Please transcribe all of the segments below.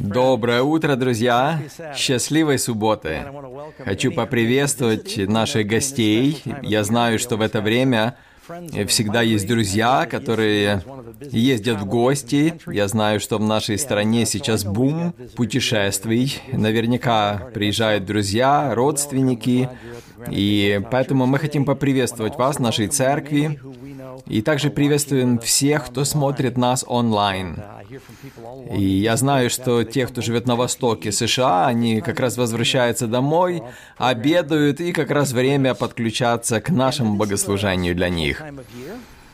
Доброе утро, друзья! Счастливой субботы! Хочу поприветствовать наших гостей. Я знаю, что в это время всегда есть друзья, которые ездят в гости. Я знаю, что в нашей стране сейчас бум путешествий. Наверняка приезжают друзья, родственники. И поэтому мы хотим поприветствовать вас нашей церкви. И также приветствуем всех, кто смотрит нас онлайн. И я знаю, что те, кто живет на востоке США, они как раз возвращаются домой, обедают, и как раз время подключаться к нашему богослужению для них.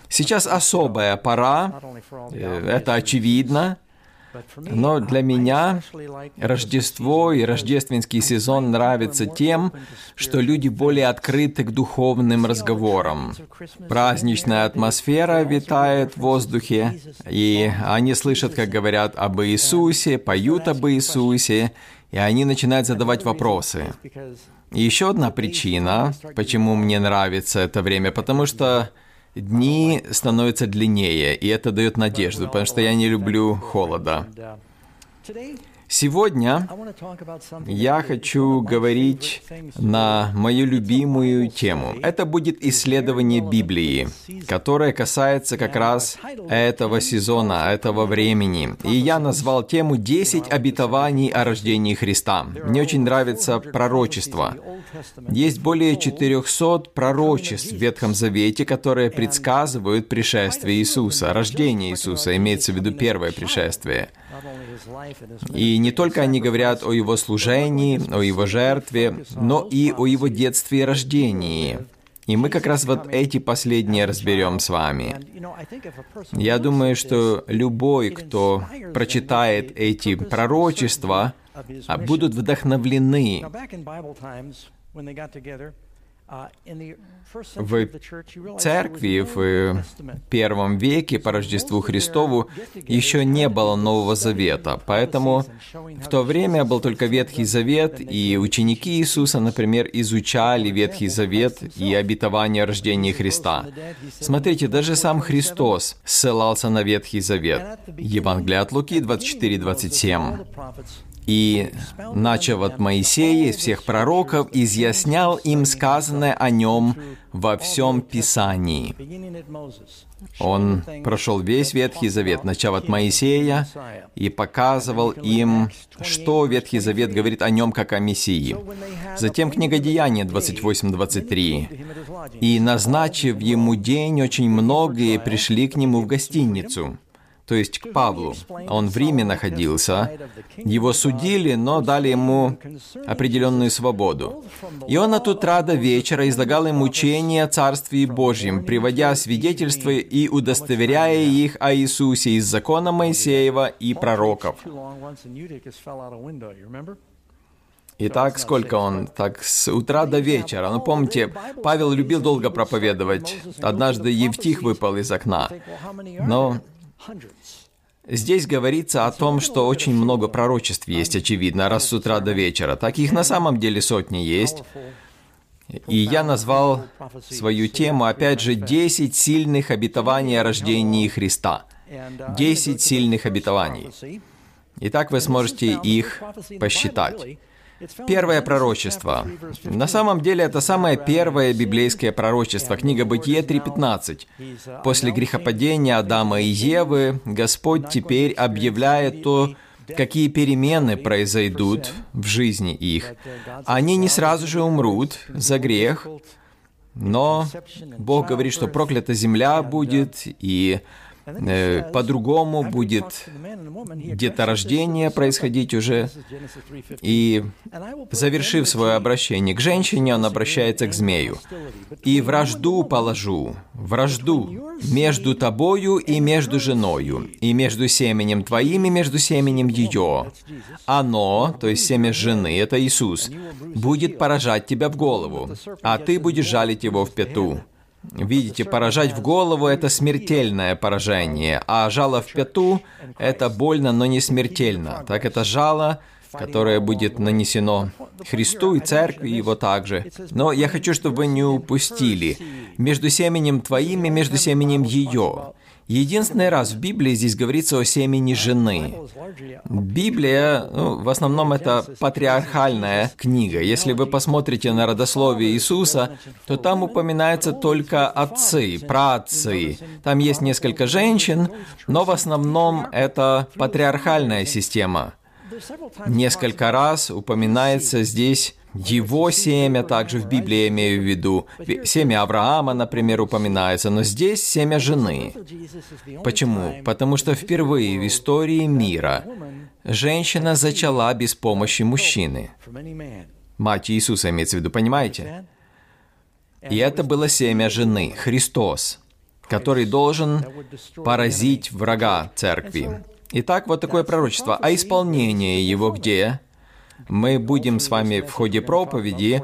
Сейчас особая пора, э, это очевидно, но для меня Рождество и рождественский сезон нравятся тем, что люди более открыты к духовным разговорам. Праздничная атмосфера витает в воздухе, и они слышат, как говорят об Иисусе, поют об Иисусе, и они начинают задавать вопросы. И еще одна причина, почему мне нравится это время, потому что дни становятся длиннее, и это дает надежду, потому что я не люблю холода. Сегодня я хочу говорить на мою любимую тему. Это будет исследование Библии, которое касается как раз этого сезона, этого времени. И я назвал тему «10 обетований о рождении Христа». Мне очень нравится пророчество. Есть более 400 пророчеств в Ветхом Завете, которые предсказывают пришествие Иисуса, рождение Иисуса, имеется в виду первое пришествие – и не только они говорят о его служении, о его жертве, но и о его детстве и рождении. И мы как раз вот эти последние разберем с вами. Я думаю, что любой, кто прочитает эти пророчества, будут вдохновлены в церкви в первом веке по Рождеству Христову еще не было Нового Завета, поэтому в то время был только Ветхий Завет, и ученики Иисуса, например, изучали Ветхий Завет и обетование о рождении Христа. Смотрите, даже сам Христос ссылался на Ветхий Завет. Евангелие от Луки 24-27 и, начав от Моисея и всех пророков, изъяснял им сказанное о нем во всем Писании. Он прошел весь Ветхий Завет, начав от Моисея, и показывал им, что Ветхий Завет говорит о нем как о Мессии. Затем книга Деяния 28.23. «И, назначив ему день, очень многие пришли к нему в гостиницу» то есть к Павлу. Он в Риме находился. Его судили, но дали ему определенную свободу. И он от утра до вечера излагал им учение о Царстве Божьем, приводя свидетельства и удостоверяя их о Иисусе из закона Моисеева и пророков. Итак, сколько он? Так, с утра до вечера. Ну, помните, Павел любил долго проповедовать. Однажды Евтих выпал из окна. Но Здесь говорится о том, что очень много пророчеств есть, очевидно, раз с утра до вечера. Таких на самом деле сотни есть. И я назвал свою тему, опять же, «10 сильных обетований о рождении Христа». 10 сильных обетований. Итак, вы сможете их посчитать. Первое пророчество. На самом деле это самое первое библейское пророчество, книга Бытие 3.15. После грехопадения Адама и Евы Господь теперь объявляет то, какие перемены произойдут в жизни их. Они не сразу же умрут за грех, но Бог говорит, что проклята земля будет, и по-другому будет деторождение происходить уже. И завершив свое обращение к женщине, он обращается к змею. «И вражду положу, вражду между тобою и между женою, и между семенем твоим и между семенем ее. Оно, то есть семя жены, это Иисус, будет поражать тебя в голову, а ты будешь жалить его в пету». Видите, поражать в голову – это смертельное поражение, а жало в пяту – это больно, но не смертельно. Так это жало которое будет нанесено Христу и Церкви его также. Но я хочу, чтобы вы не упустили между семенем твоим и между семенем ее. Единственный раз в Библии здесь говорится о семени жены. Библия, ну, в основном это патриархальная книга. Если вы посмотрите на родословие Иисуса, то там упоминаются только отцы, праотцы. Там есть несколько женщин, но в основном это патриархальная система. Несколько раз упоминается здесь его семя также в Библии я имею в виду. Семя Авраама, например, упоминается, но здесь семя жены. Почему? Потому что впервые в истории мира женщина зачала без помощи мужчины. Мать Иисуса имеется в виду, понимаете? И это было семя жены, Христос, который должен поразить врага церкви. Итак, вот такое пророчество. А исполнение его где? Мы будем с вами в ходе проповеди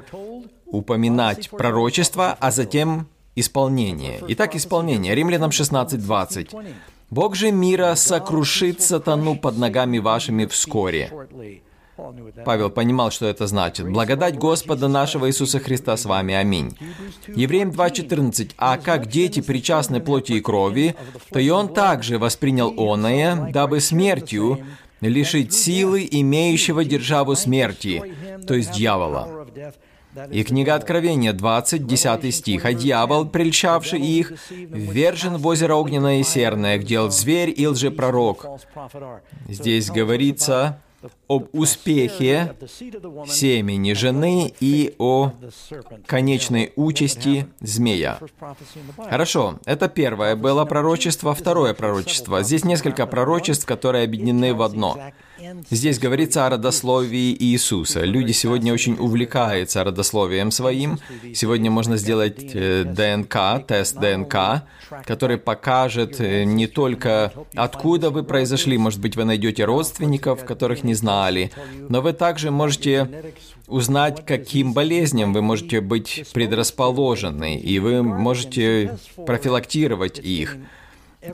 упоминать пророчество, а затем исполнение. Итак, исполнение. Римлянам 16.20. «Бог же мира сокрушит сатану под ногами вашими вскоре». Павел понимал, что это значит. «Благодать Господа нашего Иисуса Христа с вами. Аминь». Евреям 2.14. «А как дети причастны плоти и крови, то и он также воспринял оное, дабы смертью лишить силы имеющего державу смерти, то есть дьявола. И книга Откровения, 20, 10 стих. «А дьявол, прельщавший их, ввержен в озеро огненное и серное, где зверь и лжепророк». Здесь говорится об успехе семени жены и о конечной участи змея. Хорошо, это первое было пророчество, второе пророчество. Здесь несколько пророчеств, которые объединены в одно. Здесь говорится о родословии Иисуса. Люди сегодня очень увлекаются родословием своим. Сегодня можно сделать э, ДНК, тест ДНК, который покажет э, не только откуда вы произошли, может быть, вы найдете родственников, которых не знали, но вы также можете узнать, каким болезням вы можете быть предрасположены, и вы можете профилактировать их.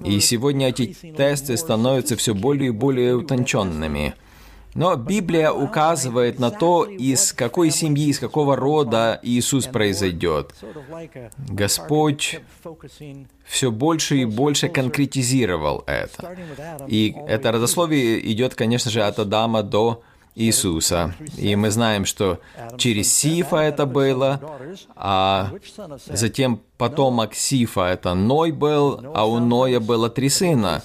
И сегодня эти тесты становятся все более и более утонченными. Но Библия указывает на то, из какой семьи, из какого рода Иисус произойдет. Господь все больше и больше конкретизировал это. И это родословие идет, конечно же, от Адама до Иисуса. И мы знаем, что через Сифа это было, а затем потомок Сифа это Ной был, а у Ноя было три сына.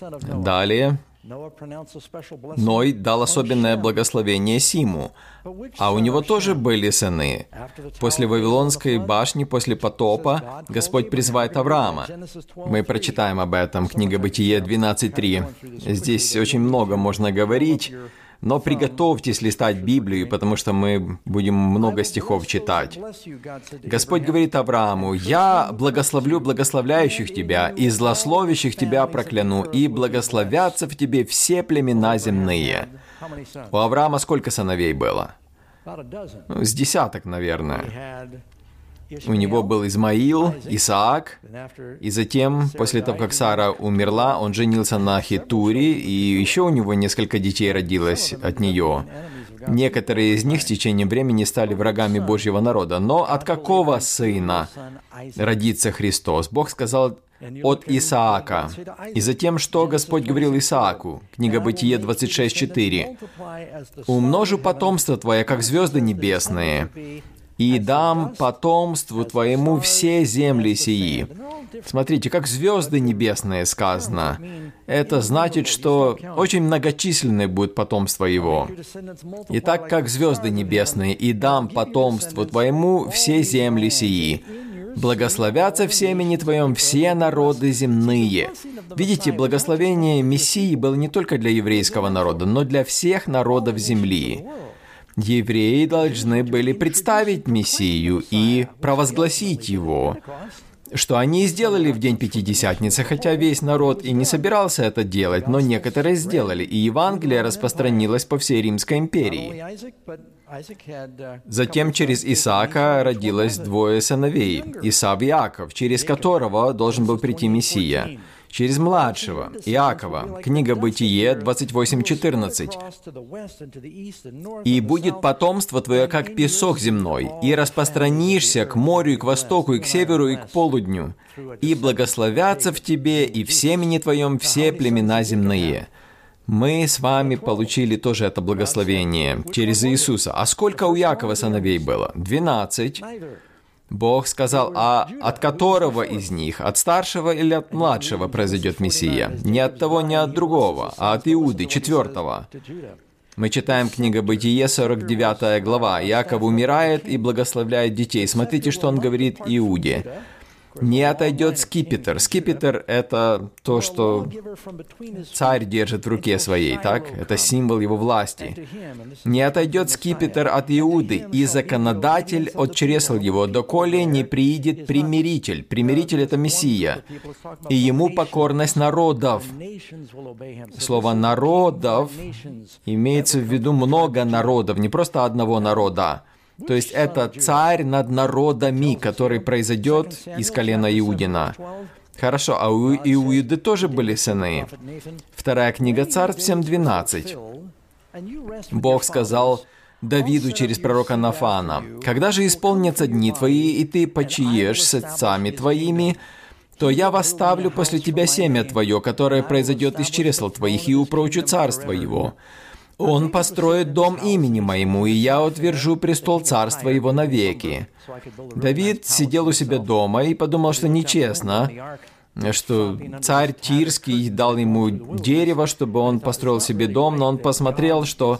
Далее Ной дал особенное благословение Симу, а у него тоже были сыны. После Вавилонской башни, после потопа, Господь призывает Авраама. Мы прочитаем об этом, книга Бытие 12.3. Здесь очень много можно говорить, но приготовьтесь листать Библию, потому что мы будем много стихов читать. Господь говорит Аврааму, «Я благословлю благословляющих тебя, и злословящих тебя прокляну, и благословятся в тебе все племена земные». У Авраама сколько сыновей было? Ну, с десяток, наверное. У него был Измаил, Исаак, и затем, после того, как Сара умерла, он женился на Хитуре, и еще у него несколько детей родилось от нее. Некоторые из них с течением времени стали врагами Божьего народа. Но от какого сына родится Христос? Бог сказал от Исаака. И затем, что Господь говорил Исааку? Книга Бытие 26.4. «Умножу потомство твое, как звезды небесные, и дам потомству твоему все земли сии». Смотрите, как звезды небесные сказано. Это значит, что очень многочисленное будет потомство его. И так как звезды небесные, и дам потомству твоему все земли сии. Благословятся в семени Твоем все народы земные. Видите, благословение Мессии было не только для еврейского народа, но для всех народов земли. Евреи должны были представить Мессию и провозгласить его, что они сделали в день Пятидесятницы, хотя весь народ и не собирался это делать, но некоторые сделали, и Евангелие распространилось по всей Римской империи. Затем через Исаака родилось двое сыновей, Исав и Иаков, через которого должен был прийти Мессия. Через младшего, Иакова. Книга Бытие 28.14. «И будет потомство твое, как песок земной, и распространишься к морю, и к востоку, и к северу, и к полудню, и благословятся в тебе, и в семени твоем все племена земные». Мы с вами получили тоже это благословение через Иисуса. А сколько у Якова сыновей было? Двенадцать. Бог сказал, а от которого из них, от старшего или от младшего произойдет Мессия? Не от того, не от другого, а от Иуды, четвертого. Мы читаем книга Бытие, 49 глава. Яков умирает и благословляет детей. Смотрите, что он говорит Иуде не отойдет скипетр. Скипетр — это то, что царь держит в руке своей, так? Это символ его власти. Не отойдет скипетр от Иуды, и законодатель от чресл его, доколе не приидет примиритель. Примиритель — это Мессия. И ему покорность народов. Слово «народов» имеется в виду много народов, не просто одного народа. То есть это царь над народами, который произойдет из колена Иудина. Хорошо, а у Иуды тоже были сыны. Вторая книга Царств 7.12. Бог сказал Давиду через пророка Нафана, «Когда же исполнятся дни твои, и ты почиешь с отцами твоими, то я восставлю после тебя семя твое, которое произойдет из чресл твоих, и упрочу царство его. Он построит дом имени моему, и я утвержу престол царства его навеки. Давид сидел у себя дома и подумал, что нечестно, что царь Тирский дал ему дерево, чтобы он построил себе дом, но он посмотрел, что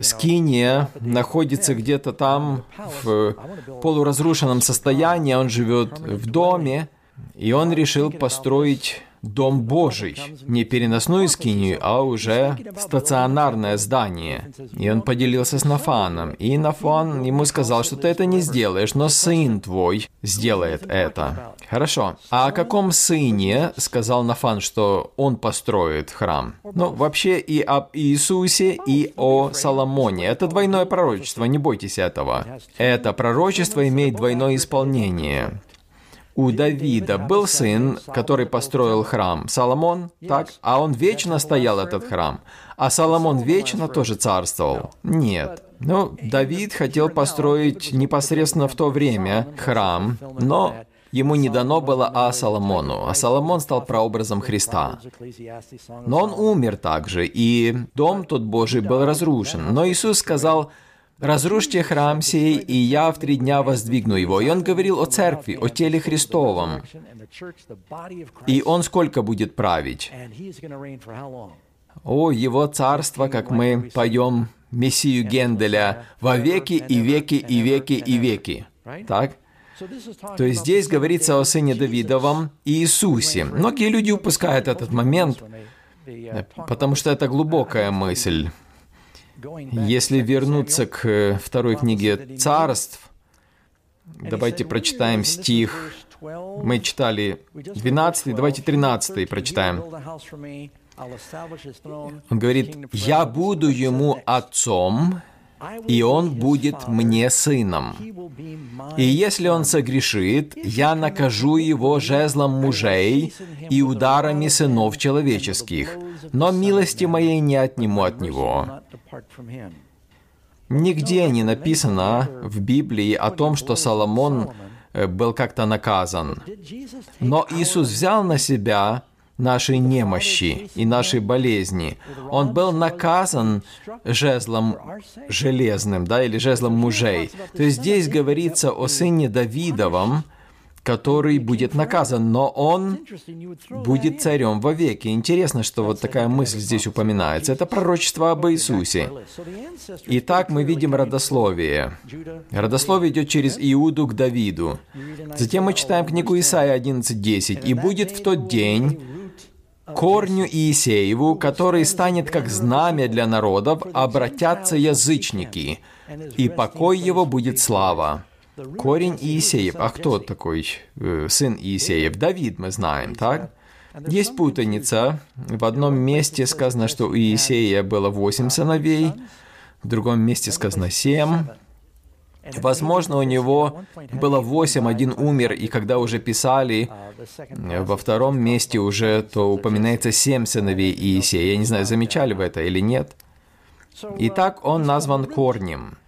Скиния находится где-то там в полуразрушенном состоянии, он живет в доме, и он решил построить Дом Божий, не переносную скинию, а уже стационарное здание. И он поделился с Нафаном, и Нафан ему сказал, что ты это не сделаешь, но сын твой сделает это. Хорошо. А о каком сыне сказал Нафан, что он построит храм? Ну, вообще и об Иисусе, и о Соломоне. Это двойное пророчество, не бойтесь этого. Это пророчество имеет двойное исполнение. У Давида был сын, который построил храм, Соломон, так? А он вечно стоял, этот храм. А Соломон вечно тоже царствовал? Нет. Ну, Давид хотел построить непосредственно в то время храм, но ему не дано было а Соломону, а Соломон стал прообразом Христа. Но он умер также, и дом тот Божий был разрушен. Но Иисус сказал, «Разрушьте храм сей, и я в три дня воздвигну его». И он говорил о церкви, о теле Христовом. И он сколько будет править? О, его царство, как мы поем Мессию Генделя, во веки и веки и веки и веки. Так? То есть здесь говорится о сыне Давидовом Иисусе. Многие люди упускают этот момент, потому что это глубокая мысль. Если вернуться к э, второй книге царств, давайте прочитаем стих. Мы читали 12, давайте 13 прочитаем. Он говорит, «Я буду ему отцом, и он будет мне сыном. И если он согрешит, я накажу его жезлом мужей и ударами сынов человеческих, но милости моей не отниму от него». Нигде не написано в Библии о том, что Соломон э, был как-то наказан. Но Иисус взял на себя нашей немощи и нашей болезни. Он был наказан жезлом железным, да, или жезлом мужей. То есть здесь говорится о сыне Давидовом, который будет наказан, но он будет царем вовеки. Интересно, что вот такая мысль здесь упоминается. Это пророчество об Иисусе. Итак, мы видим родословие. Родословие идет через Иуду к Давиду. Затем мы читаем книгу Исаия 11.10. «И будет в тот день корню Иисееву, который станет как знамя для народов, обратятся язычники, и покой его будет слава». Корень Иисеев. А кто такой э, сын Иисеев? Давид, мы знаем, так? Есть путаница. В одном месте сказано, что у Иисея было восемь сыновей, в другом месте сказано семь. Возможно, у него было восемь, один умер, и когда уже писали э, во втором месте уже, то упоминается семь сыновей Иисея. Я не знаю, замечали вы это или нет. Итак, он назван корнем.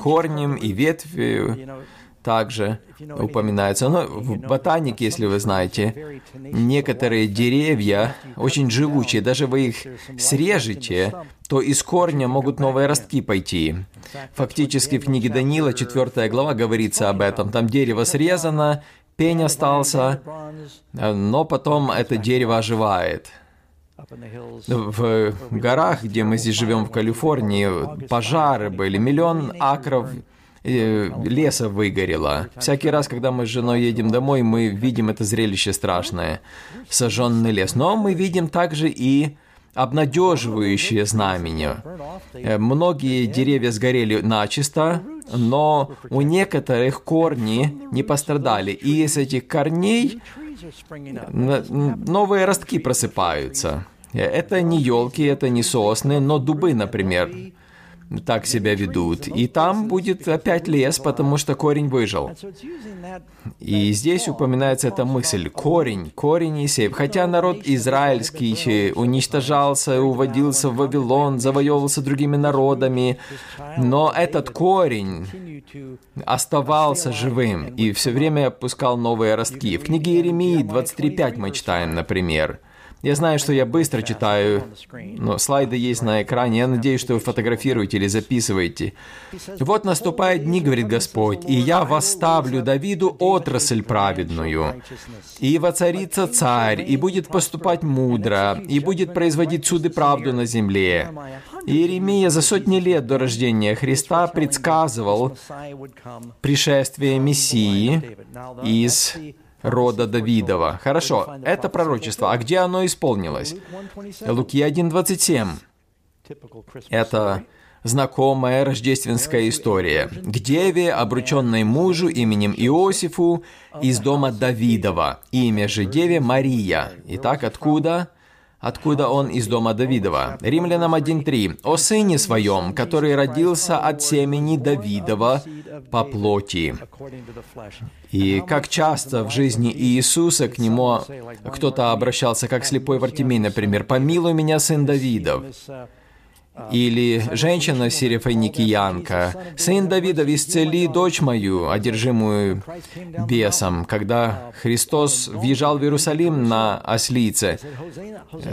Корнем и ветвью также упоминается. Но в ботанике, если вы знаете, некоторые деревья очень живучие, даже вы их срежете, то из корня могут новые ростки пойти. Фактически в книге Данила, 4 глава, говорится об этом. Там дерево срезано, пень остался, но потом это дерево оживает. В горах, где мы здесь живем в Калифорнии, пожары были, миллион акров леса выгорело. Всякий раз, когда мы с женой едем домой, мы видим это зрелище страшное, сожженный лес. Но мы видим также и обнадеживающее знамение. Э, многие деревья сгорели начисто, но у некоторых корни не пострадали. И из этих корней новые ростки просыпаются. Э, это не елки, это не сосны, но дубы, например так себя ведут. И там будет опять лес, потому что корень выжил. И здесь упоминается эта мысль. Корень, корень Исеев. Хотя народ израильский уничтожался, уводился в Вавилон, завоевывался другими народами, но этот корень оставался живым и все время пускал новые ростки. В книге Иеремии 23.5 мы читаем, например. Я знаю, что я быстро читаю, но слайды есть на экране. Я надеюсь, что вы фотографируете или записываете. «Вот наступает дни, — говорит Господь, — и я восставлю Давиду отрасль праведную, и воцарится царь, и будет поступать мудро, и будет производить суды правду на земле». Иеремия за сотни лет до рождения Христа предсказывал пришествие Мессии из рода Давидова. Хорошо, это пророчество. А где оно исполнилось? Луки 1.27. Это знакомая рождественская история. К деве, обрученной мужу именем Иосифу из дома Давидова. Имя же деве Мария. Итак, откуда? Откуда он из дома Давидова. Римлянам 1.3. «О сыне своем, который родился от семени Давидова по плоти». И как часто в жизни Иисуса к нему кто-то обращался, как слепой Вартимей, например, «Помилуй меня, сын Давидов». Или женщина сирифойникиянка, «Сын Давида, исцели дочь мою, одержимую бесом». Когда Христос въезжал в Иерусалим на ослице,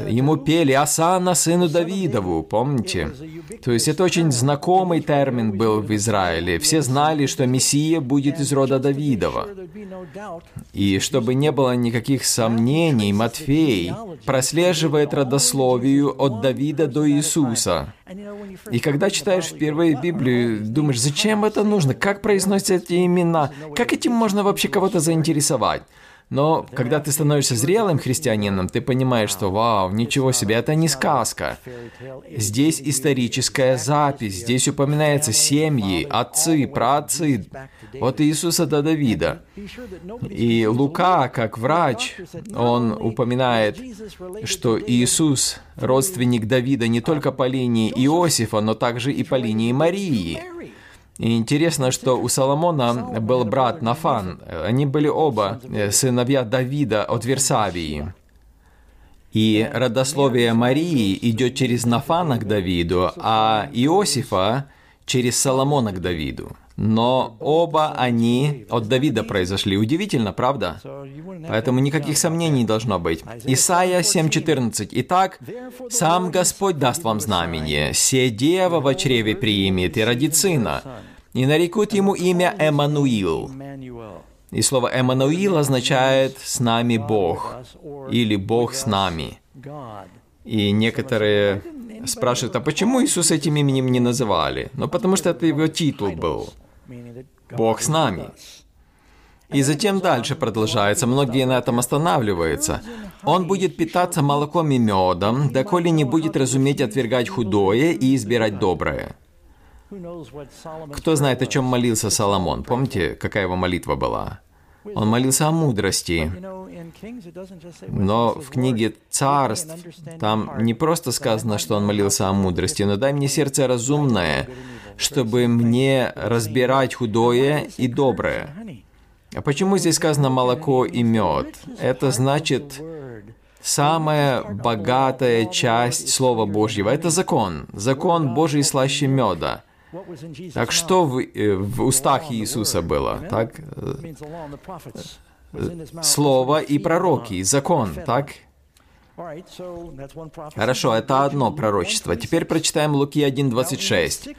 ему пели «Асана сыну Давидову», помните? То есть это очень знакомый термин был в Израиле. Все знали, что Мессия будет из рода Давидова. И чтобы не было никаких сомнений, Матфей прослеживает родословию от Давида до Иисуса. И когда читаешь впервые Библию, думаешь, зачем это нужно? Как произносятся эти имена? Как этим можно вообще кого-то заинтересовать? Но когда ты становишься зрелым христианином, ты понимаешь, что вау, ничего себе, это не сказка. Здесь историческая запись, здесь упоминаются семьи, отцы, праотцы, от Иисуса до Давида. И Лука, как врач, он упоминает, что Иисус родственник Давида не только по линии Иосифа, но также и по линии Марии. И интересно, что у Соломона был брат Нафан. Они были оба э, сыновья Давида от Версавии. И родословие Марии идет через Нафана к Давиду, а Иосифа через Соломона к Давиду. Но оба они от Давида произошли. Удивительно, правда? Поэтому никаких сомнений не должно быть. Исайя 7.14. Итак, «Сам Господь даст вам знамение, се дева в чреве приимет и родит сына, и нарекут ему имя Эммануил». И слово «Эммануил» означает «с нами Бог» или «Бог с нами». И некоторые спрашивают, а почему Иисус этим именем не называли? Ну, потому что это его титул был. Бог с нами. И затем дальше продолжается, многие на этом останавливаются. Он будет питаться молоком и медом, доколе не будет разуметь отвергать худое и избирать доброе. Кто знает, о чем молился Соломон? Помните, какая его молитва была? Он молился о мудрости. Но в книге «Царств» там не просто сказано, что он молился о мудрости, но дай мне сердце разумное, чтобы мне разбирать худое и доброе. А почему здесь сказано молоко и мед? Это значит, самая богатая часть Слова Божьего – это закон. Закон Божий слаще меда. Так что в, э, в устах Иисуса было? Так? Слово и пророки, закон, так? Хорошо, это одно пророчество. Теперь прочитаем Луки 1.26.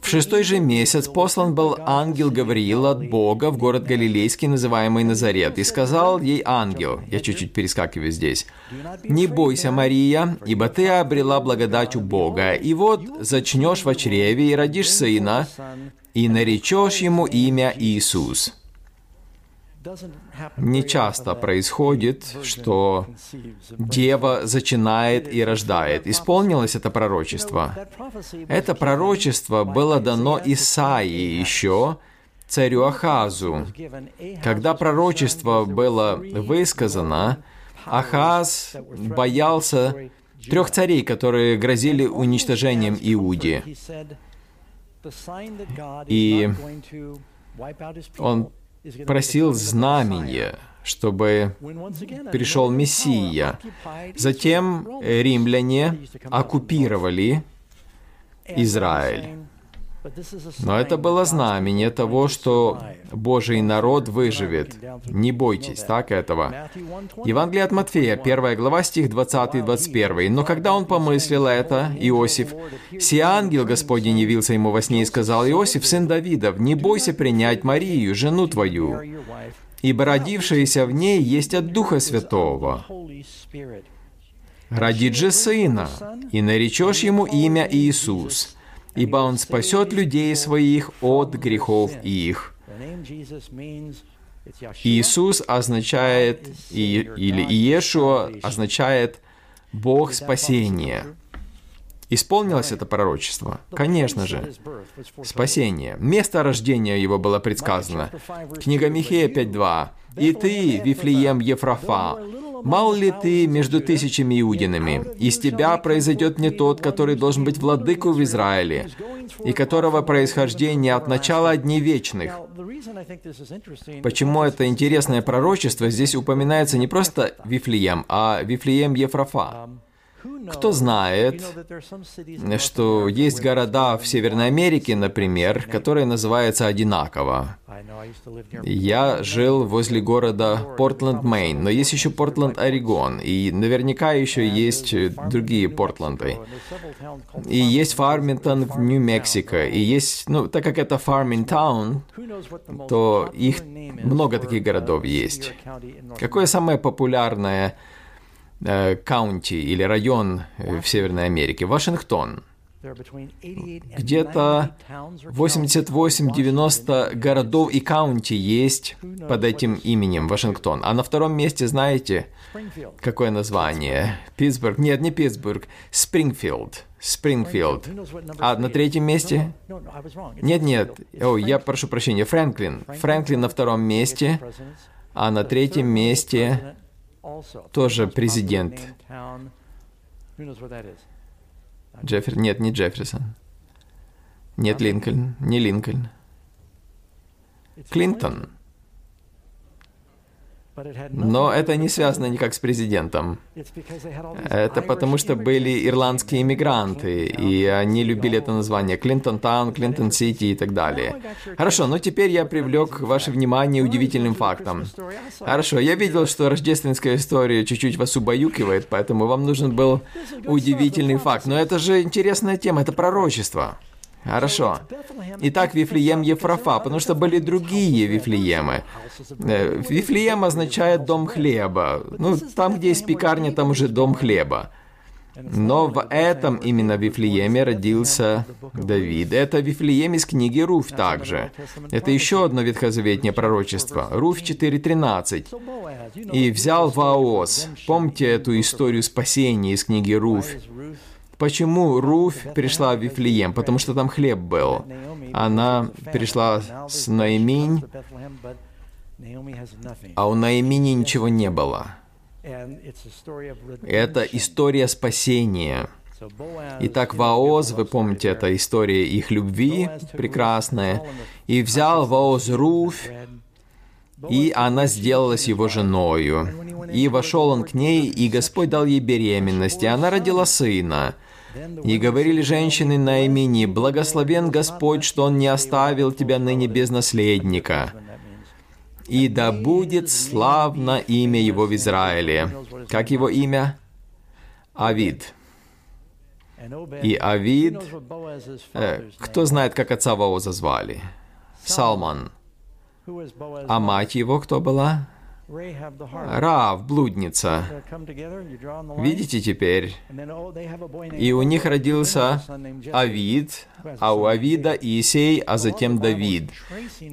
«В шестой же месяц послан был ангел Гавриил от Бога в город Галилейский, называемый Назарет, и сказал ей ангел, я чуть-чуть перескакиваю здесь, «Не бойся, Мария, ибо ты обрела благодать у Бога, и вот зачнешь в чреве и родишь сына, и наречешь ему имя Иисус». Не часто происходит, что дева зачинает и рождает. Исполнилось это пророчество. Это пророчество было дано Исаии еще, царю Ахазу. Когда пророчество было высказано, Ахаз боялся трех царей, которые грозили уничтожением Иуди. И он просил знамения, чтобы пришел Мессия. Затем римляне оккупировали Израиль. Но это было знамение того, что Божий народ выживет. Не бойтесь, так этого. Евангелие от Матфея, 1 глава, стих 20 и 21. «Но когда он помыслил это, Иосиф, «Си ангел Господень явился ему во сне и сказал, Иосиф, сын Давидов, не бойся принять Марию, жену твою, ибо родившаяся в ней есть от Духа Святого. Родит же сына, и наречешь ему имя Иисус, ибо Он спасет людей своих от грехов их». Иисус означает, или Иешуа означает Бог спасения. Исполнилось это пророчество? Конечно же. Спасение. Место рождения его было предсказано. Книга Михея 5.2. «И ты, Вифлеем Ефрафа, Мал ли ты между тысячами иудинами? Из тебя произойдет не тот, который должен быть владыку в Израиле, и которого происхождение от начала дней вечных. Почему это интересное пророчество здесь упоминается не просто Вифлеем, а Вифлеем Ефрафа? Кто знает, что есть города в Северной Америке, например, которые называются одинаково. Я жил возле города Портленд, Мэйн, но есть еще Портленд, Орегон, и наверняка еще есть другие Портленды. И есть Фармингтон в Нью-Мексико, и есть, ну, так как это Town, то их много таких городов есть. Какое самое популярное каунти или район э, в Северной Америке, Вашингтон. Где-то 88-90 городов и каунти есть под этим именем Вашингтон. А на втором месте, знаете, какое название? Питтсбург. Нет, не Питтсбург. Спрингфилд. Спрингфилд. А на третьем месте? Нет, нет. О, я прошу прощения. Фрэнклин. Фрэнклин на втором месте. А на третьем месте тоже президент. Джеффер... Нет, не Джефферсон. Нет, Линкольн. Не Линкольн. Клинтон. Но это не связано никак с президентом. Это потому, что были ирландские иммигранты, и они любили это название Клинтон Таун, Клинтон Сити и так далее. Хорошо, но теперь я привлек ваше внимание удивительным фактом. Хорошо, я видел, что рождественская история чуть-чуть вас убаюкивает, поэтому вам нужен был удивительный факт. Но это же интересная тема, это пророчество. Хорошо. Итак, Вифлеем Ефрафа, потому что были другие Вифлеемы. Э, Вифлеем означает дом хлеба. Ну, там, где есть пекарня, там уже дом хлеба. Но в этом именно Вифлееме родился Давид. Это Вифлеем из книги Руфь также. Это еще одно ветхозаветнее пророчество. Руфь 4.13. «И взял Ваос». Помните эту историю спасения из книги Руфь? Почему Руфь пришла в Вифлеем? Потому что там хлеб был. Она пришла с Наиминь, а у Наимини ничего не было. Это история спасения. Итак, Ваоз, вы помните, это история их любви прекрасная. И взял Ваоз Руфь, и она сделалась его женою. И вошел он к ней, и Господь дал ей беременность, и она родила сына. И говорили женщины на имени, «Благословен Господь, что Он не оставил тебя ныне без наследника». И да будет славно имя его в Израиле. Как его имя? Авид. И Авид, э, кто знает, как отца Ваоза звали? Салман. А мать его кто была? Рав, блудница. Видите теперь? И у них родился Авид, а у Авида Иисей, а затем Давид.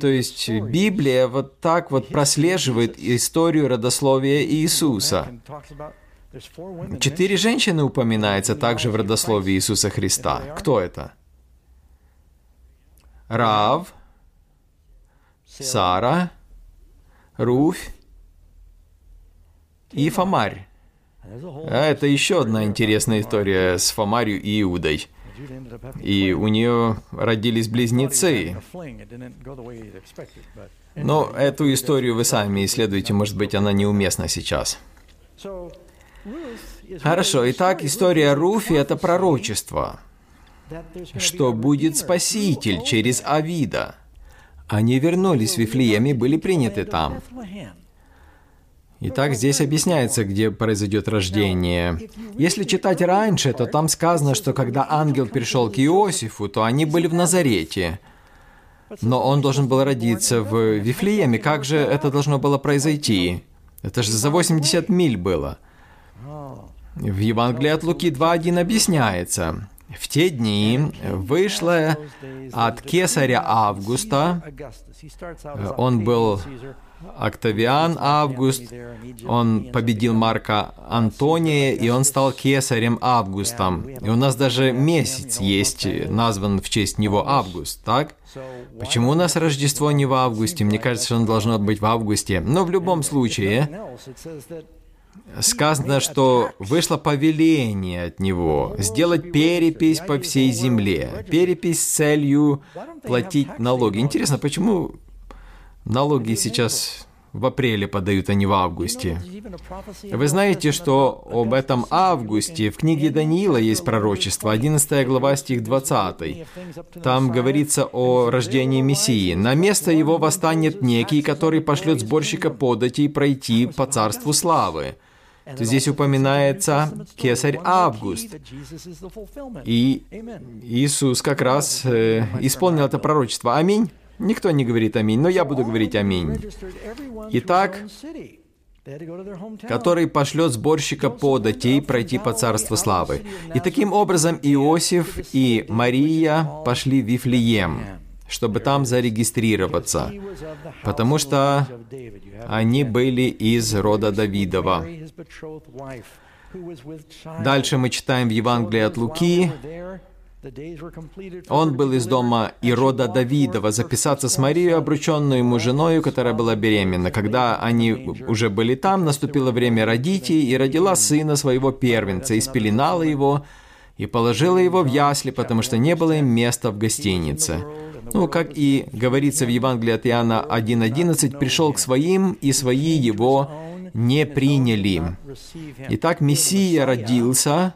То есть Библия вот так вот прослеживает историю родословия Иисуса. Четыре женщины упоминаются также в родословии Иисуса Христа. Кто это? Рав, Сара, Руфь и Фомарь. А это еще одна интересная история с Фомарью и Иудой. И у нее родились близнецы. Но эту историю вы сами исследуете, может быть, она неуместна сейчас. Хорошо, итак, история Руфи – это пророчество, что будет Спаситель через Авида. Они вернулись в Вифлеем и были приняты там. Итак, здесь объясняется, где произойдет рождение. Если читать раньше, то там сказано, что когда ангел пришел к Иосифу, то они были в Назарете. Но он должен был родиться в Вифлееме. Как же это должно было произойти? Это же за 80 миль было. В Евангелии от Луки 2.1 объясняется. В те дни вышло от кесаря Августа, он был Октавиан Август, он победил Марка Антония, и он стал кесарем Августом. И у нас даже месяц есть, назван в честь него Август, так? Почему у нас Рождество не в августе? Мне кажется, что оно должно быть в августе. Но в любом случае, сказано, что вышло повеление от него сделать перепись по всей земле. Перепись с целью платить налоги. Интересно, почему налоги сейчас в апреле подают, а не в августе. Вы знаете, что об этом августе в книге Даниила есть пророчество, 11 глава, стих 20. Там говорится о рождении Мессии. «На место его восстанет некий, который пошлет сборщика податей пройти по царству славы» здесь упоминается кесарь Август. И Иисус как раз э, исполнил это пророчество. Аминь. Никто не говорит аминь, но я буду говорить аминь. Итак, который пошлет сборщика податей пройти по царству славы. И таким образом Иосиф и Мария пошли в Вифлеем чтобы там зарегистрироваться, потому что они были из рода Давидова. Дальше мы читаем в Евангелии от Луки, он был из дома и рода Давидова записаться с Марией, обрученную ему женою, которая была беременна. Когда они уже были там, наступило время родить ей, и родила сына своего первенца, и спеленала его, и положила его в ясли, потому что не было им места в гостинице. Ну, как и говорится в Евангелии от Иоанна 1.11, «пришел к своим, и свои его не приняли». Итак, Мессия родился,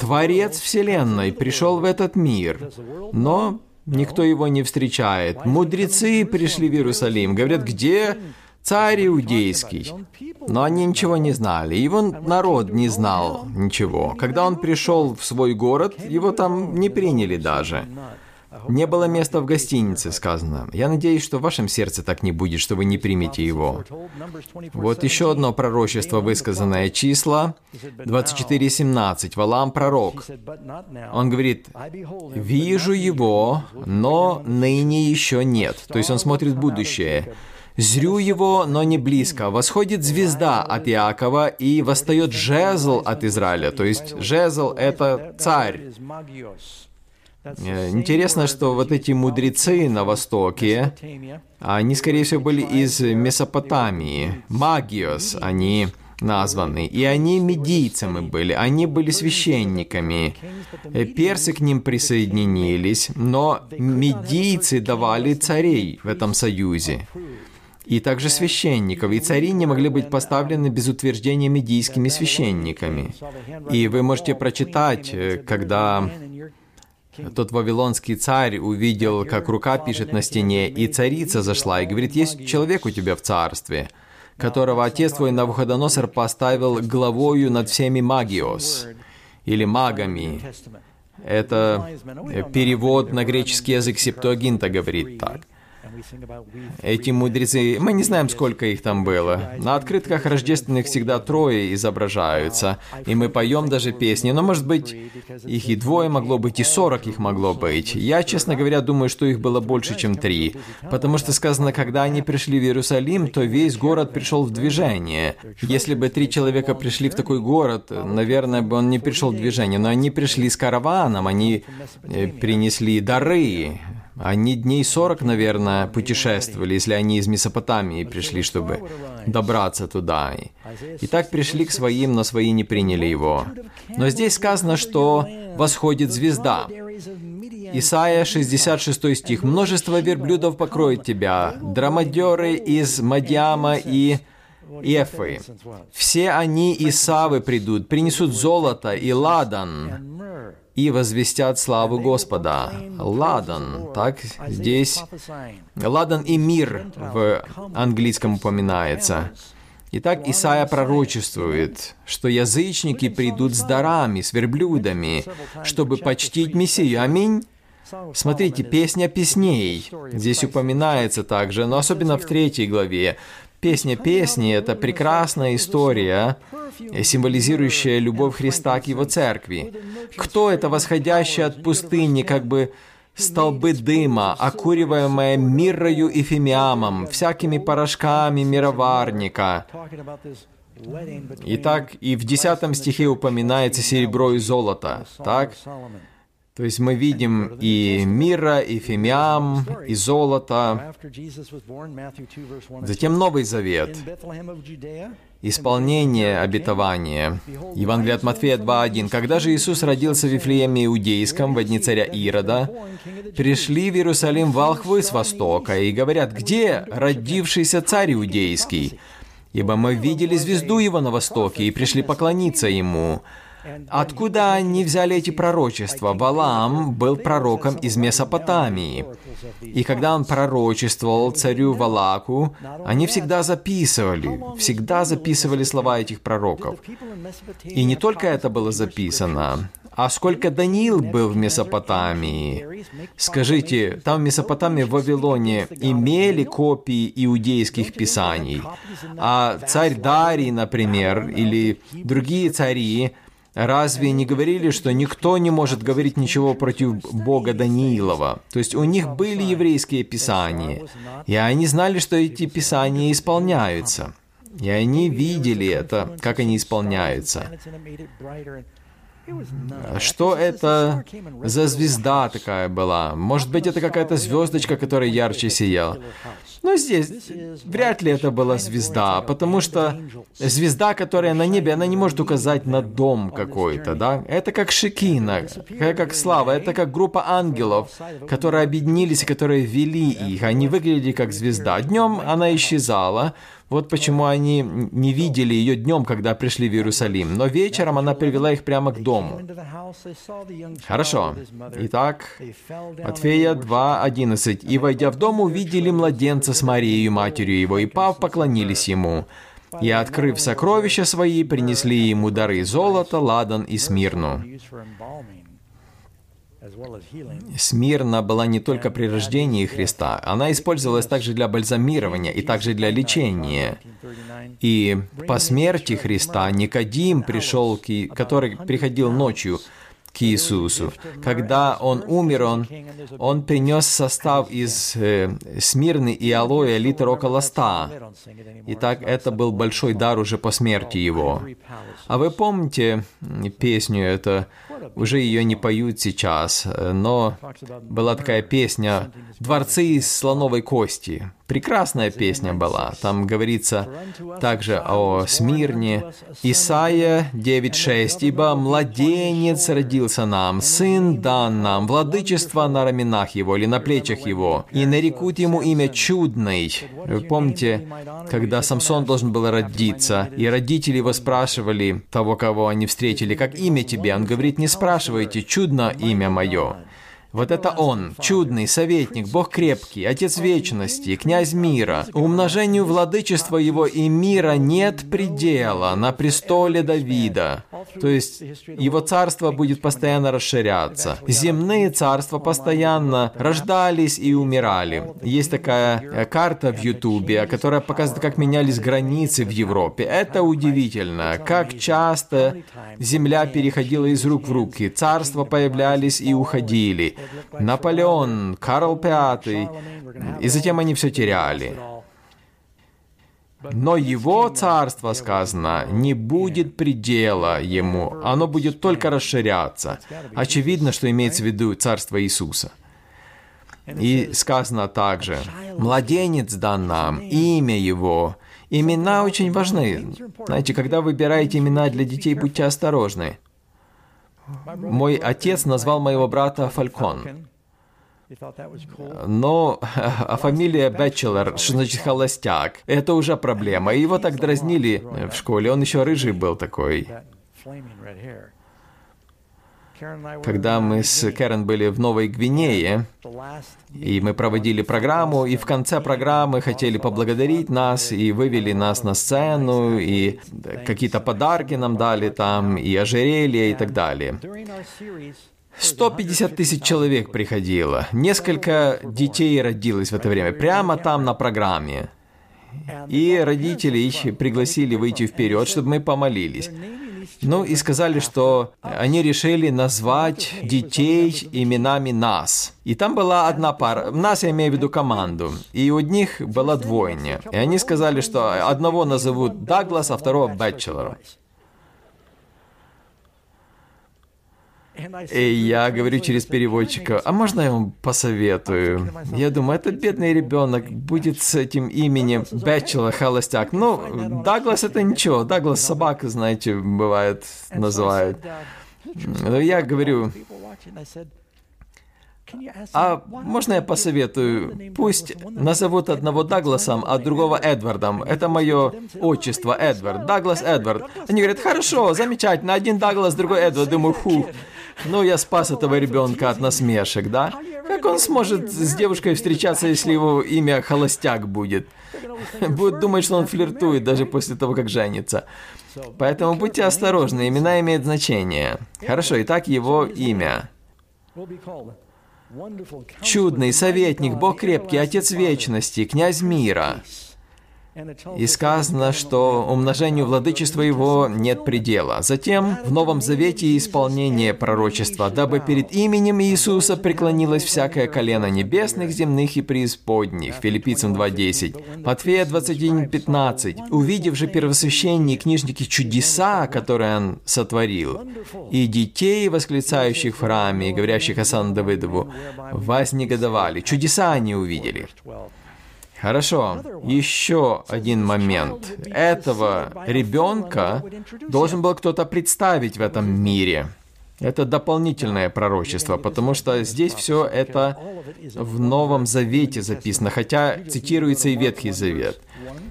Творец Вселенной пришел в этот мир, но никто его не встречает. Мудрецы пришли в Иерусалим, говорят, где царь иудейский. Но они ничего не знали. Его народ не знал ничего. Когда он пришел в свой город, его там не приняли даже. Не было места в гостинице, сказано. Я надеюсь, что в вашем сердце так не будет, что вы не примете его. Вот еще одно пророчество, высказанное числа 24.17. Валам пророк. Он говорит, «Вижу его, но ныне еще нет». То есть он смотрит в будущее. «Зрю его, но не близко. Восходит звезда от Иакова, и восстает жезл от Израиля». То есть жезл — это царь. Э, интересно, что вот эти мудрецы на Востоке, они, скорее всего, были из Месопотамии. Магиос, они названы. И они медийцами были, они были священниками. Э, персы к ним присоединились, но медийцы давали царей в этом союзе и также священников, и цари не могли быть поставлены без утверждения медийскими священниками. И вы можете прочитать, э, когда тот вавилонский царь увидел, как рука пишет на стене, и царица зашла и говорит, есть человек у тебя в царстве, которого отец твой Навуходоносор поставил главою над всеми магиос, или магами. Это перевод на греческий язык Септуагинта говорит так. Эти мудрецы, мы не знаем, сколько их там было. На открытках рождественных всегда трое изображаются, и мы поем даже песни, но, может быть, их и двое могло быть, и сорок их могло быть. Я, честно говоря, думаю, что их было больше, чем три, потому что сказано, когда они пришли в Иерусалим, то весь город пришел в движение. Если бы три человека пришли в такой город, наверное, бы он не пришел в движение, но они пришли с караваном, они э, принесли дары, они дней 40, наверное, путешествовали, если они из Месопотамии пришли, чтобы добраться туда. И так пришли к своим, но свои не приняли его. Но здесь сказано, что восходит звезда. Исайя 66 стих. «Множество верблюдов покроет тебя, драмадеры из Мадиама и Эфы. Все они из Савы придут, принесут золото и ладан, и возвестят славу Господа. Ладан, так здесь Ладан и мир в английском упоминается. Итак, Исаия пророчествует, что язычники придут с дарами, с верблюдами, чтобы почтить Мессию. Аминь. Смотрите, песня песней. Здесь упоминается также, но особенно в третьей главе. Песня песни — это прекрасная история, символизирующая любовь Христа к Его церкви. Кто это восходящий от пустыни, как бы столбы дыма, окуриваемые миррою и фимиамом, всякими порошками мироварника. Итак, и в десятом стихе упоминается серебро и золото, так? То есть мы видим и мира, и фимиам, и золото. Затем Новый Завет. Исполнение обетования. Евангелие от Матфея 2.1. Когда же Иисус родился в Вифлееме Иудейском, в дни царя Ирода, пришли в Иерусалим волхвы с востока и говорят, где родившийся царь Иудейский? Ибо мы видели звезду его на востоке и пришли поклониться ему. Откуда они взяли эти пророчества? Валаам был пророком из Месопотамии. И когда он пророчествовал царю Валаку, они всегда записывали, всегда записывали слова этих пророков. И не только это было записано, а сколько Даниил был в Месопотамии? Скажите, там в Месопотамии, в Вавилоне, имели копии иудейских писаний? А царь Дарий, например, или другие цари, Разве не говорили, что никто не может говорить ничего против Бога Даниилова? То есть у них были еврейские писания, и они знали, что эти писания исполняются. И они видели это, как они исполняются. Что это за звезда такая была? Может быть, это какая-то звездочка, которая ярче сияла. Но здесь вряд ли это была звезда, потому что звезда, которая на небе, она не может указать на дом какой-то, да? Это как Шекина, как слава, это как группа ангелов, которые объединились и которые вели их. Они выглядели как звезда. Днем она исчезала, вот почему они не видели ее днем, когда пришли в Иерусалим, но вечером она привела их прямо к дому. Хорошо. Итак, Матфея 2.11. «И, войдя в дом, увидели младенца с Марией, матерью его, и пав, поклонились ему. И, открыв сокровища свои, принесли ему дары золота, ладан и смирну». Смирна была не только при рождении Христа, она использовалась также для бальзамирования и также для лечения. И по смерти Христа Никодим пришел, который приходил ночью, к Иисусу. Когда он умер, он, он принес состав из э, смирны и алоэ литр около ста. Итак, это был большой дар уже по смерти его. А вы помните песню, это уже ее не поют сейчас, но была такая песня «Дворцы из слоновой кости». Прекрасная песня была. Там говорится также о Смирне. Исайя 9.6. «Ибо младенец родился нам, сын дан нам, владычество на раменах его или на плечах его, и нарекут ему имя чудный». Вы помните, когда Самсон должен был родиться, и родители его спрашивали того, кого они встретили, «Как имя тебе?» Он говорит, «Не спрашивайте, чудно имя мое». Вот это Он, чудный советник, Бог крепкий, Отец вечности, князь мира. Умножению владычества Его и мира нет предела на престоле Давида. То есть Его царство будет постоянно расширяться. Земные царства постоянно рождались и умирали. Есть такая э, карта в Ютубе, которая показывает, как менялись границы в Европе. Это удивительно, как часто земля переходила из рук в руки, царства появлялись и уходили. Наполеон, Карл V, и затем они все теряли. Но его царство, сказано, не будет предела ему, оно будет только расширяться. Очевидно, что имеется в виду царство Иисуса. И сказано также, «Младенец дан нам, имя его». Имена очень важны. Знаете, когда выбираете имена для детей, будьте осторожны. Мой отец назвал моего брата Фалькон. Но а фамилия Бэтчелор, что значит холостяк, это уже проблема. Его так дразнили в школе, он еще рыжий был такой. Когда мы с Кэрен были в Новой Гвинее, и мы проводили программу, и в конце программы хотели поблагодарить нас, и вывели нас на сцену, и какие-то подарки нам дали там, и ожерелья, и так далее. 150 тысяч человек приходило. Несколько детей родилось в это время, прямо там на программе. И родители их пригласили выйти вперед, чтобы мы помолились. Ну и сказали, что они решили назвать детей именами нас. И там была одна пара, нас я имею в виду команду, и у них была двойня. И они сказали, что одного назовут Даглас, а второго Бэтчелором. И я говорю через переводчика, а можно я вам посоветую? Я думаю, этот бедный ребенок будет с этим именем Бэтчела Холостяк. Ну, Даглас это ничего, Даглас собака, знаете, бывает, называют. Но я говорю, а можно я посоветую? Пусть назовут одного Дагласом, а другого Эдвардом. Это мое отчество, Эдвард. Даглас Эдвард. Они говорят, хорошо, замечательно, один Даглас, другой Эдвард. Думаю, фу. Ну, я спас этого ребенка от насмешек, да? Как он сможет с девушкой встречаться, если его имя Холостяк будет? Будет думать, что он флиртует даже после того, как женится. Поэтому будьте осторожны, имена имеют значение. Хорошо, итак, его имя. Чудный советник, Бог крепкий, Отец вечности, князь мира. И сказано, что умножению владычества его нет предела. Затем в Новом Завете исполнение пророчества, дабы перед именем Иисуса преклонилось всякое колено небесных, земных и преисподних. Филиппийцам 2.10. Матфея 21.15. Увидев же первосвященние книжники чудеса, которые он сотворил, и детей, восклицающих в храме и говорящих о Сан Давыдову, вознегодовали. Чудеса они увидели. Хорошо, еще один момент. Этого ребенка должен был кто-то представить в этом мире. Это дополнительное пророчество, потому что здесь все это в Новом Завете записано, хотя цитируется и Ветхий Завет.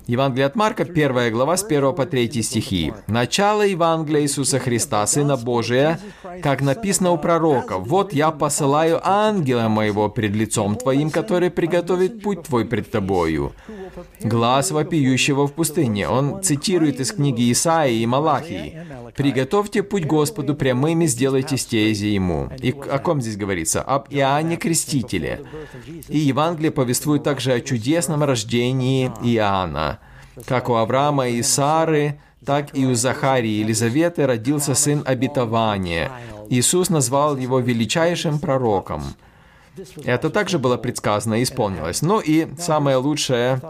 Евангелие от Марка, 1 глава, с 1 по 3 стихи. «Начало Евангелия Иисуса Христа, Сына Божия, как написано у пророка, «Вот я посылаю ангела моего пред лицом твоим, который приготовит путь твой пред тобою». Глаз вопиющего в пустыне. Он цитирует из книги Исаии и Малахии. «Приготовьте путь Господу прямыми, сделайте стези Ему». И о ком здесь говорится? Об Иоанне Крестителе. И Евангелие повествует также о чудесном рождении Иоанна. Как у Авраама и Сары, так и у Захарии и Елизаветы родился сын обетования. Иисус назвал его величайшим пророком. Это также было предсказано и исполнилось. Ну и самое лучшее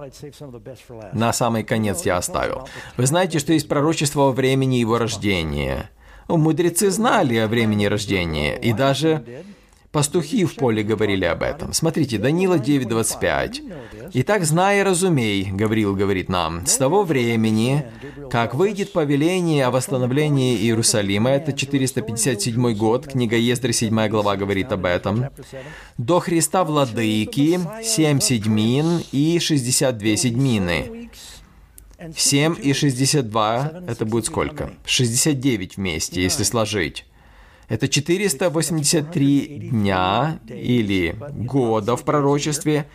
на самый конец я оставил. Вы знаете, что есть пророчество о времени его рождения. Мудрецы знали о времени рождения, и даже Пастухи в поле говорили об этом. Смотрите, Данила 9.25. «Итак, знай и разумей, Гавриил говорит нам, с того времени, как выйдет повеление о восстановлении Иерусалима, это 457 год, книга Ездры, 7 глава говорит об этом, до Христа Владыки, 7 седьмин и 62 седьмины». 7 и 62, это будет сколько? 69 вместе, если сложить. Это 483 дня или года в пророчестве.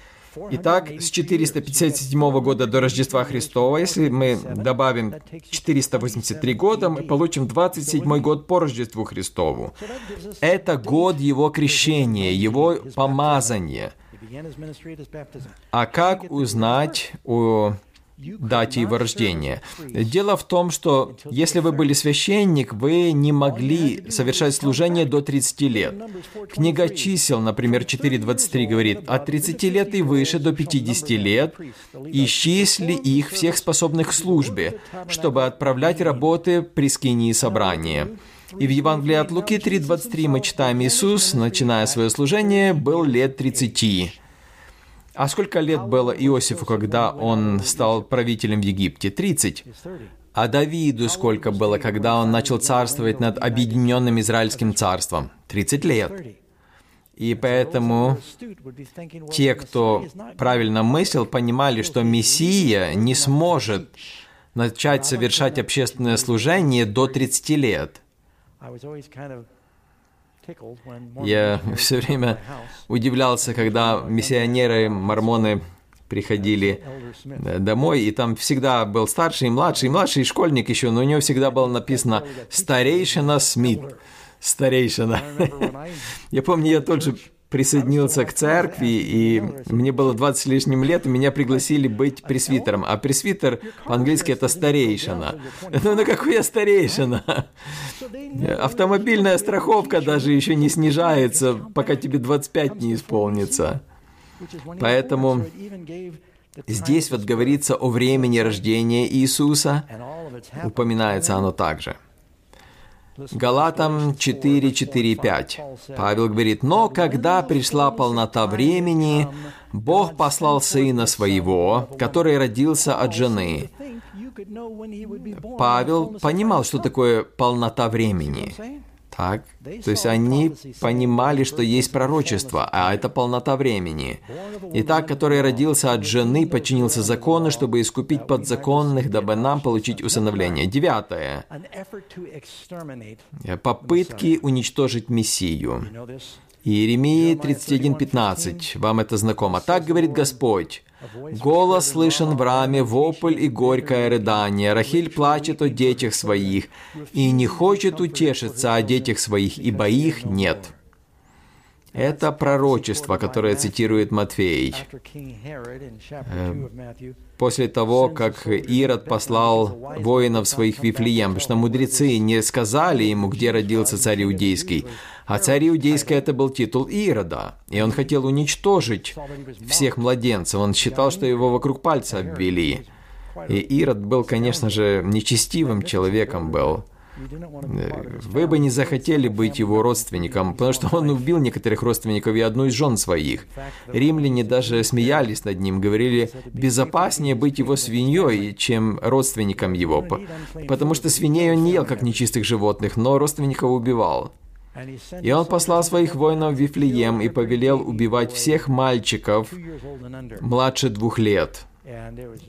Итак, с 457 года до Рождества Христова, если мы добавим 483 года, мы получим 27 год по Рождеству Христову. Это год его крещения, его помазания. А как узнать о дате его рождения. Дело в том, что если вы были священник, вы не могли совершать служение до 30 лет. Книга чисел, например, 4.23 говорит, от 30 лет и выше до 50 лет исчисли их всех способных к службе, чтобы отправлять работы при скинии собрания. И в Евангелии от Луки 3.23 мы читаем, Иисус, начиная свое служение, был лет 30. А сколько лет было Иосифу, когда он стал правителем в Египте? 30. А Давиду сколько было, когда он начал царствовать над объединенным Израильским царством? 30 лет. И поэтому те, кто правильно мыслил, понимали, что Мессия не сможет начать совершать общественное служение до 30 лет. Я все время удивлялся, когда миссионеры, мормоны приходили домой, и там всегда был старший и младший, и младший школьник еще, но у него всегда было написано «Старейшина Смит». Старейшина. Я помню, я тот же присоединился к церкви, и мне было 20 с лишним лет, и меня пригласили быть пресвитером. А пресвитер по-английски это старейшина. Ну, ну какой я старейшина? Автомобильная страховка даже еще не снижается, пока тебе 25 не исполнится. Поэтому здесь вот говорится о времени рождения Иисуса, упоминается оно также. Галатам 4, 4, 5. Павел говорит, «Но когда пришла полнота времени, Бог послал Сына Своего, который родился от жены». Павел понимал, что такое полнота времени. Так? То есть они понимали, что есть пророчество, а это полнота времени. Итак, который родился от жены, подчинился закону, чтобы искупить подзаконных, дабы нам получить усыновление. Девятое. Попытки уничтожить Мессию. Иеремии 31.15. Вам это знакомо. Так говорит Господь. Голос слышен в раме, вопль и горькое рыдание. Рахиль плачет о детях своих и не хочет утешиться о детях своих, ибо их нет. Это пророчество, которое цитирует Матфей. Эм, после того, как Ирод послал воинов своих в Вифлеем, потому что мудрецы не сказали ему, где родился царь Иудейский, а царь Иудейский это был титул Ирода, и он хотел уничтожить всех младенцев. Он считал, что его вокруг пальца обвели. И Ирод был, конечно же, нечестивым человеком был. Вы бы не захотели быть его родственником, потому что он убил некоторых родственников и одну из жен своих. Римляне даже смеялись над ним, говорили, безопаснее быть его свиньей, чем родственником его, потому что свиней он не ел, как нечистых животных, но родственников убивал. И он послал своих воинов в Вифлеем и повелел убивать всех мальчиков младше двух лет.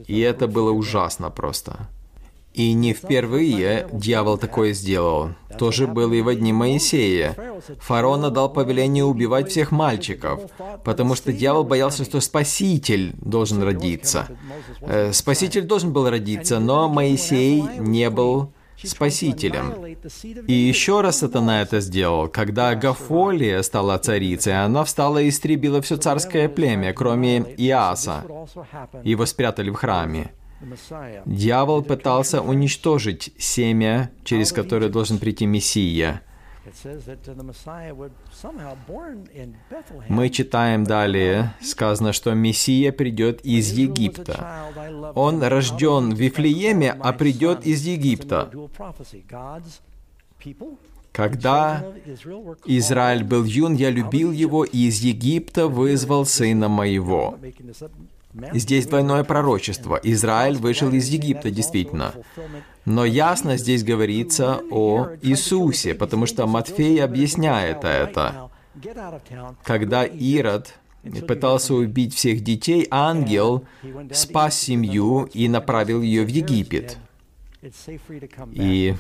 И это было ужасно просто. И не впервые дьявол такое сделал. Тоже было и в дни Моисея. Фараон дал повеление убивать всех мальчиков, потому что дьявол боялся, что Спаситель должен родиться. Э, Спаситель должен был родиться, но Моисей не был спасителем. И еще раз сатана это сделал, когда Гафолия стала царицей, она встала и истребила все царское племя, кроме Иаса. Его спрятали в храме. Дьявол пытался уничтожить семя, через которое должен прийти Мессия. Мы читаем далее, сказано, что Мессия придет из Египта. Он рожден в Вифлееме, а придет из Египта. Когда Израиль был юн, я любил его и из Египта вызвал сына моего. Здесь двойное пророчество. Израиль вышел из Египта, действительно. Но ясно здесь говорится о Иисусе, потому что Матфей объясняет это. Когда Ирод пытался убить всех детей, ангел спас семью и направил ее в Египет. И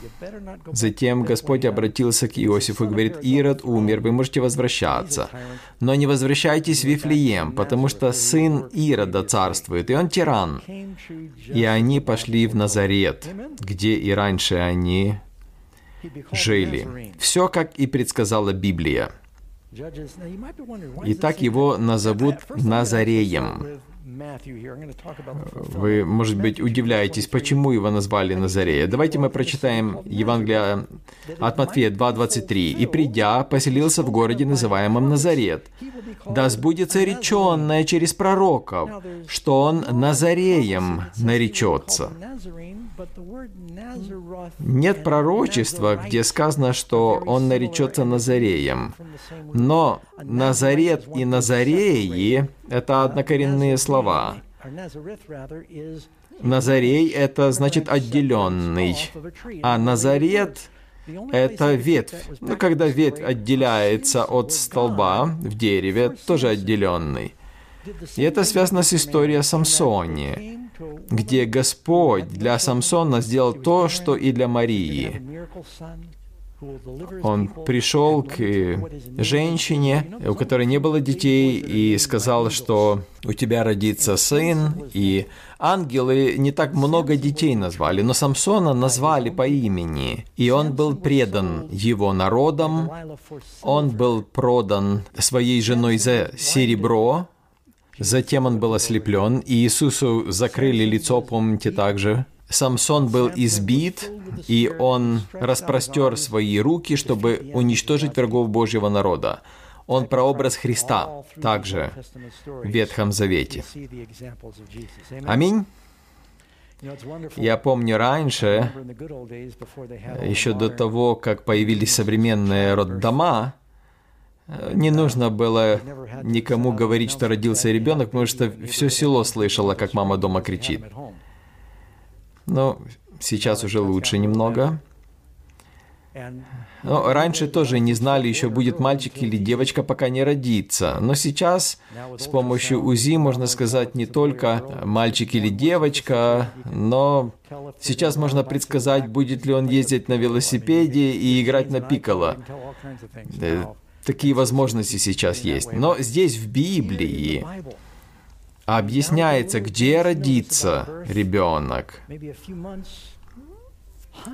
затем Господь обратился к Иосифу и говорит, «Ирод умер, вы можете возвращаться, но не возвращайтесь в Вифлеем, потому что сын Ирода царствует, и он тиран». И они пошли в Назарет, где и раньше они жили. Все, как и предсказала Библия. Итак, его назовут Назареем. Вы, может быть, удивляетесь, почему его назвали Назарея. Давайте мы прочитаем Евангелие от Матфея 2.23. «И придя, поселился в городе, называемом Назарет. Да сбудется реченное через пророков, что он Назареем наречется». Нет пророчества, где сказано, что он наречется Назареем. Но Назарет и Назареи — это однокоренные слова. Назарей — это значит отделенный, а Назарет — это ветвь. Ну, когда ветвь отделяется от столба в дереве, тоже отделенный. И это связано с историей о Самсоне где Господь для Самсона сделал то, что и для Марии. Он пришел к женщине, у которой не было детей, и сказал, что у тебя родится сын, и ангелы не так много детей назвали, но Самсона назвали по имени, и он был предан его народом, он был продан своей женой за серебро, Затем он был ослеплен, и Иисусу закрыли лицо, помните также. Самсон был избит, и он распростер свои руки, чтобы уничтожить врагов Божьего народа. Он прообраз Христа также в Ветхом Завете. Аминь. Я помню раньше, еще до того, как появились современные роддома, не нужно было никому говорить, что родился ребенок, потому что все село слышало, как мама дома кричит. Но сейчас уже лучше немного. Но раньше тоже не знали, еще будет мальчик или девочка, пока не родится. Но сейчас с помощью УЗИ можно сказать не только мальчик или девочка, но сейчас можно предсказать, будет ли он ездить на велосипеде и играть на пикало. Такие возможности сейчас есть. Но здесь в Библии объясняется, где родится ребенок.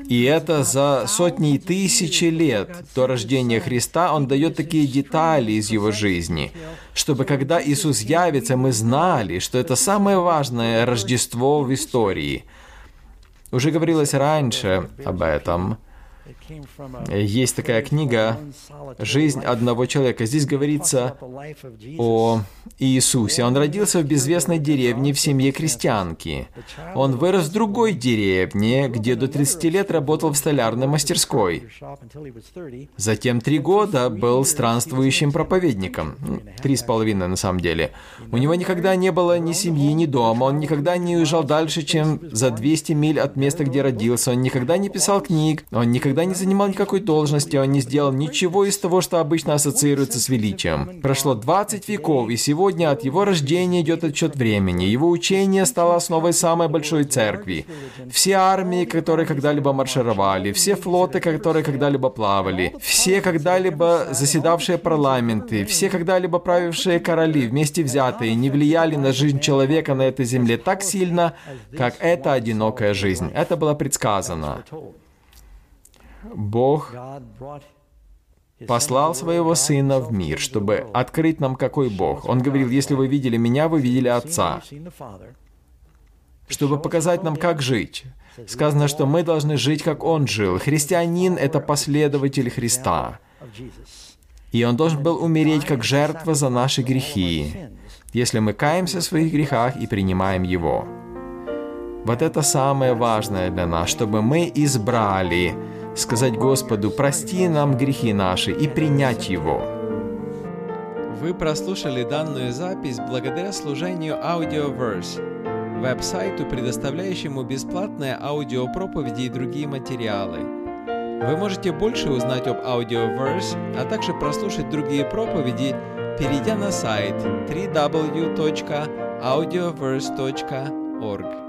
И это за сотни и тысячи лет до рождения Христа Он дает такие детали из Его жизни, чтобы когда Иисус явится, мы знали, что это самое важное Рождество в истории. Уже говорилось раньше об этом – есть такая книга «Жизнь одного человека». Здесь говорится о Иисусе. Он родился в безвестной деревне в семье крестьянки. Он вырос в другой деревне, где до 30 лет работал в столярной мастерской. Затем три года был странствующим проповедником. Три с половиной на самом деле. У него никогда не было ни семьи, ни дома. Он никогда не уезжал дальше, чем за 200 миль от места, где родился. Он никогда не писал книг. Он никогда никогда не занимал никакой должности, он не сделал ничего из того, что обычно ассоциируется с величием. Прошло 20 веков, и сегодня от его рождения идет отчет времени. Его учение стало основой самой большой церкви. Все армии, которые когда-либо маршировали, все флоты, которые когда-либо плавали, все когда-либо заседавшие парламенты, все когда-либо правившие короли, вместе взятые, не влияли на жизнь человека на этой земле так сильно, как эта одинокая жизнь. Это было предсказано. Бог послал своего Сына в мир, чтобы открыть нам, какой Бог. Он говорил, если вы видели меня, вы видели Отца. Чтобы показать нам, как жить. Сказано, что мы должны жить, как Он жил. Христианин — это последователь Христа. И Он должен был умереть как жертва за наши грехи, если мы каемся в своих грехах и принимаем Его. Вот это самое важное для нас, чтобы мы избрали сказать Господу, прости нам грехи наши и принять Его. Вы прослушали данную запись благодаря служению Audioverse, веб-сайту, предоставляющему бесплатные аудиопроповеди и другие материалы. Вы можете больше узнать об Audioverse, а также прослушать другие проповеди, перейдя на сайт www.audioverse.org.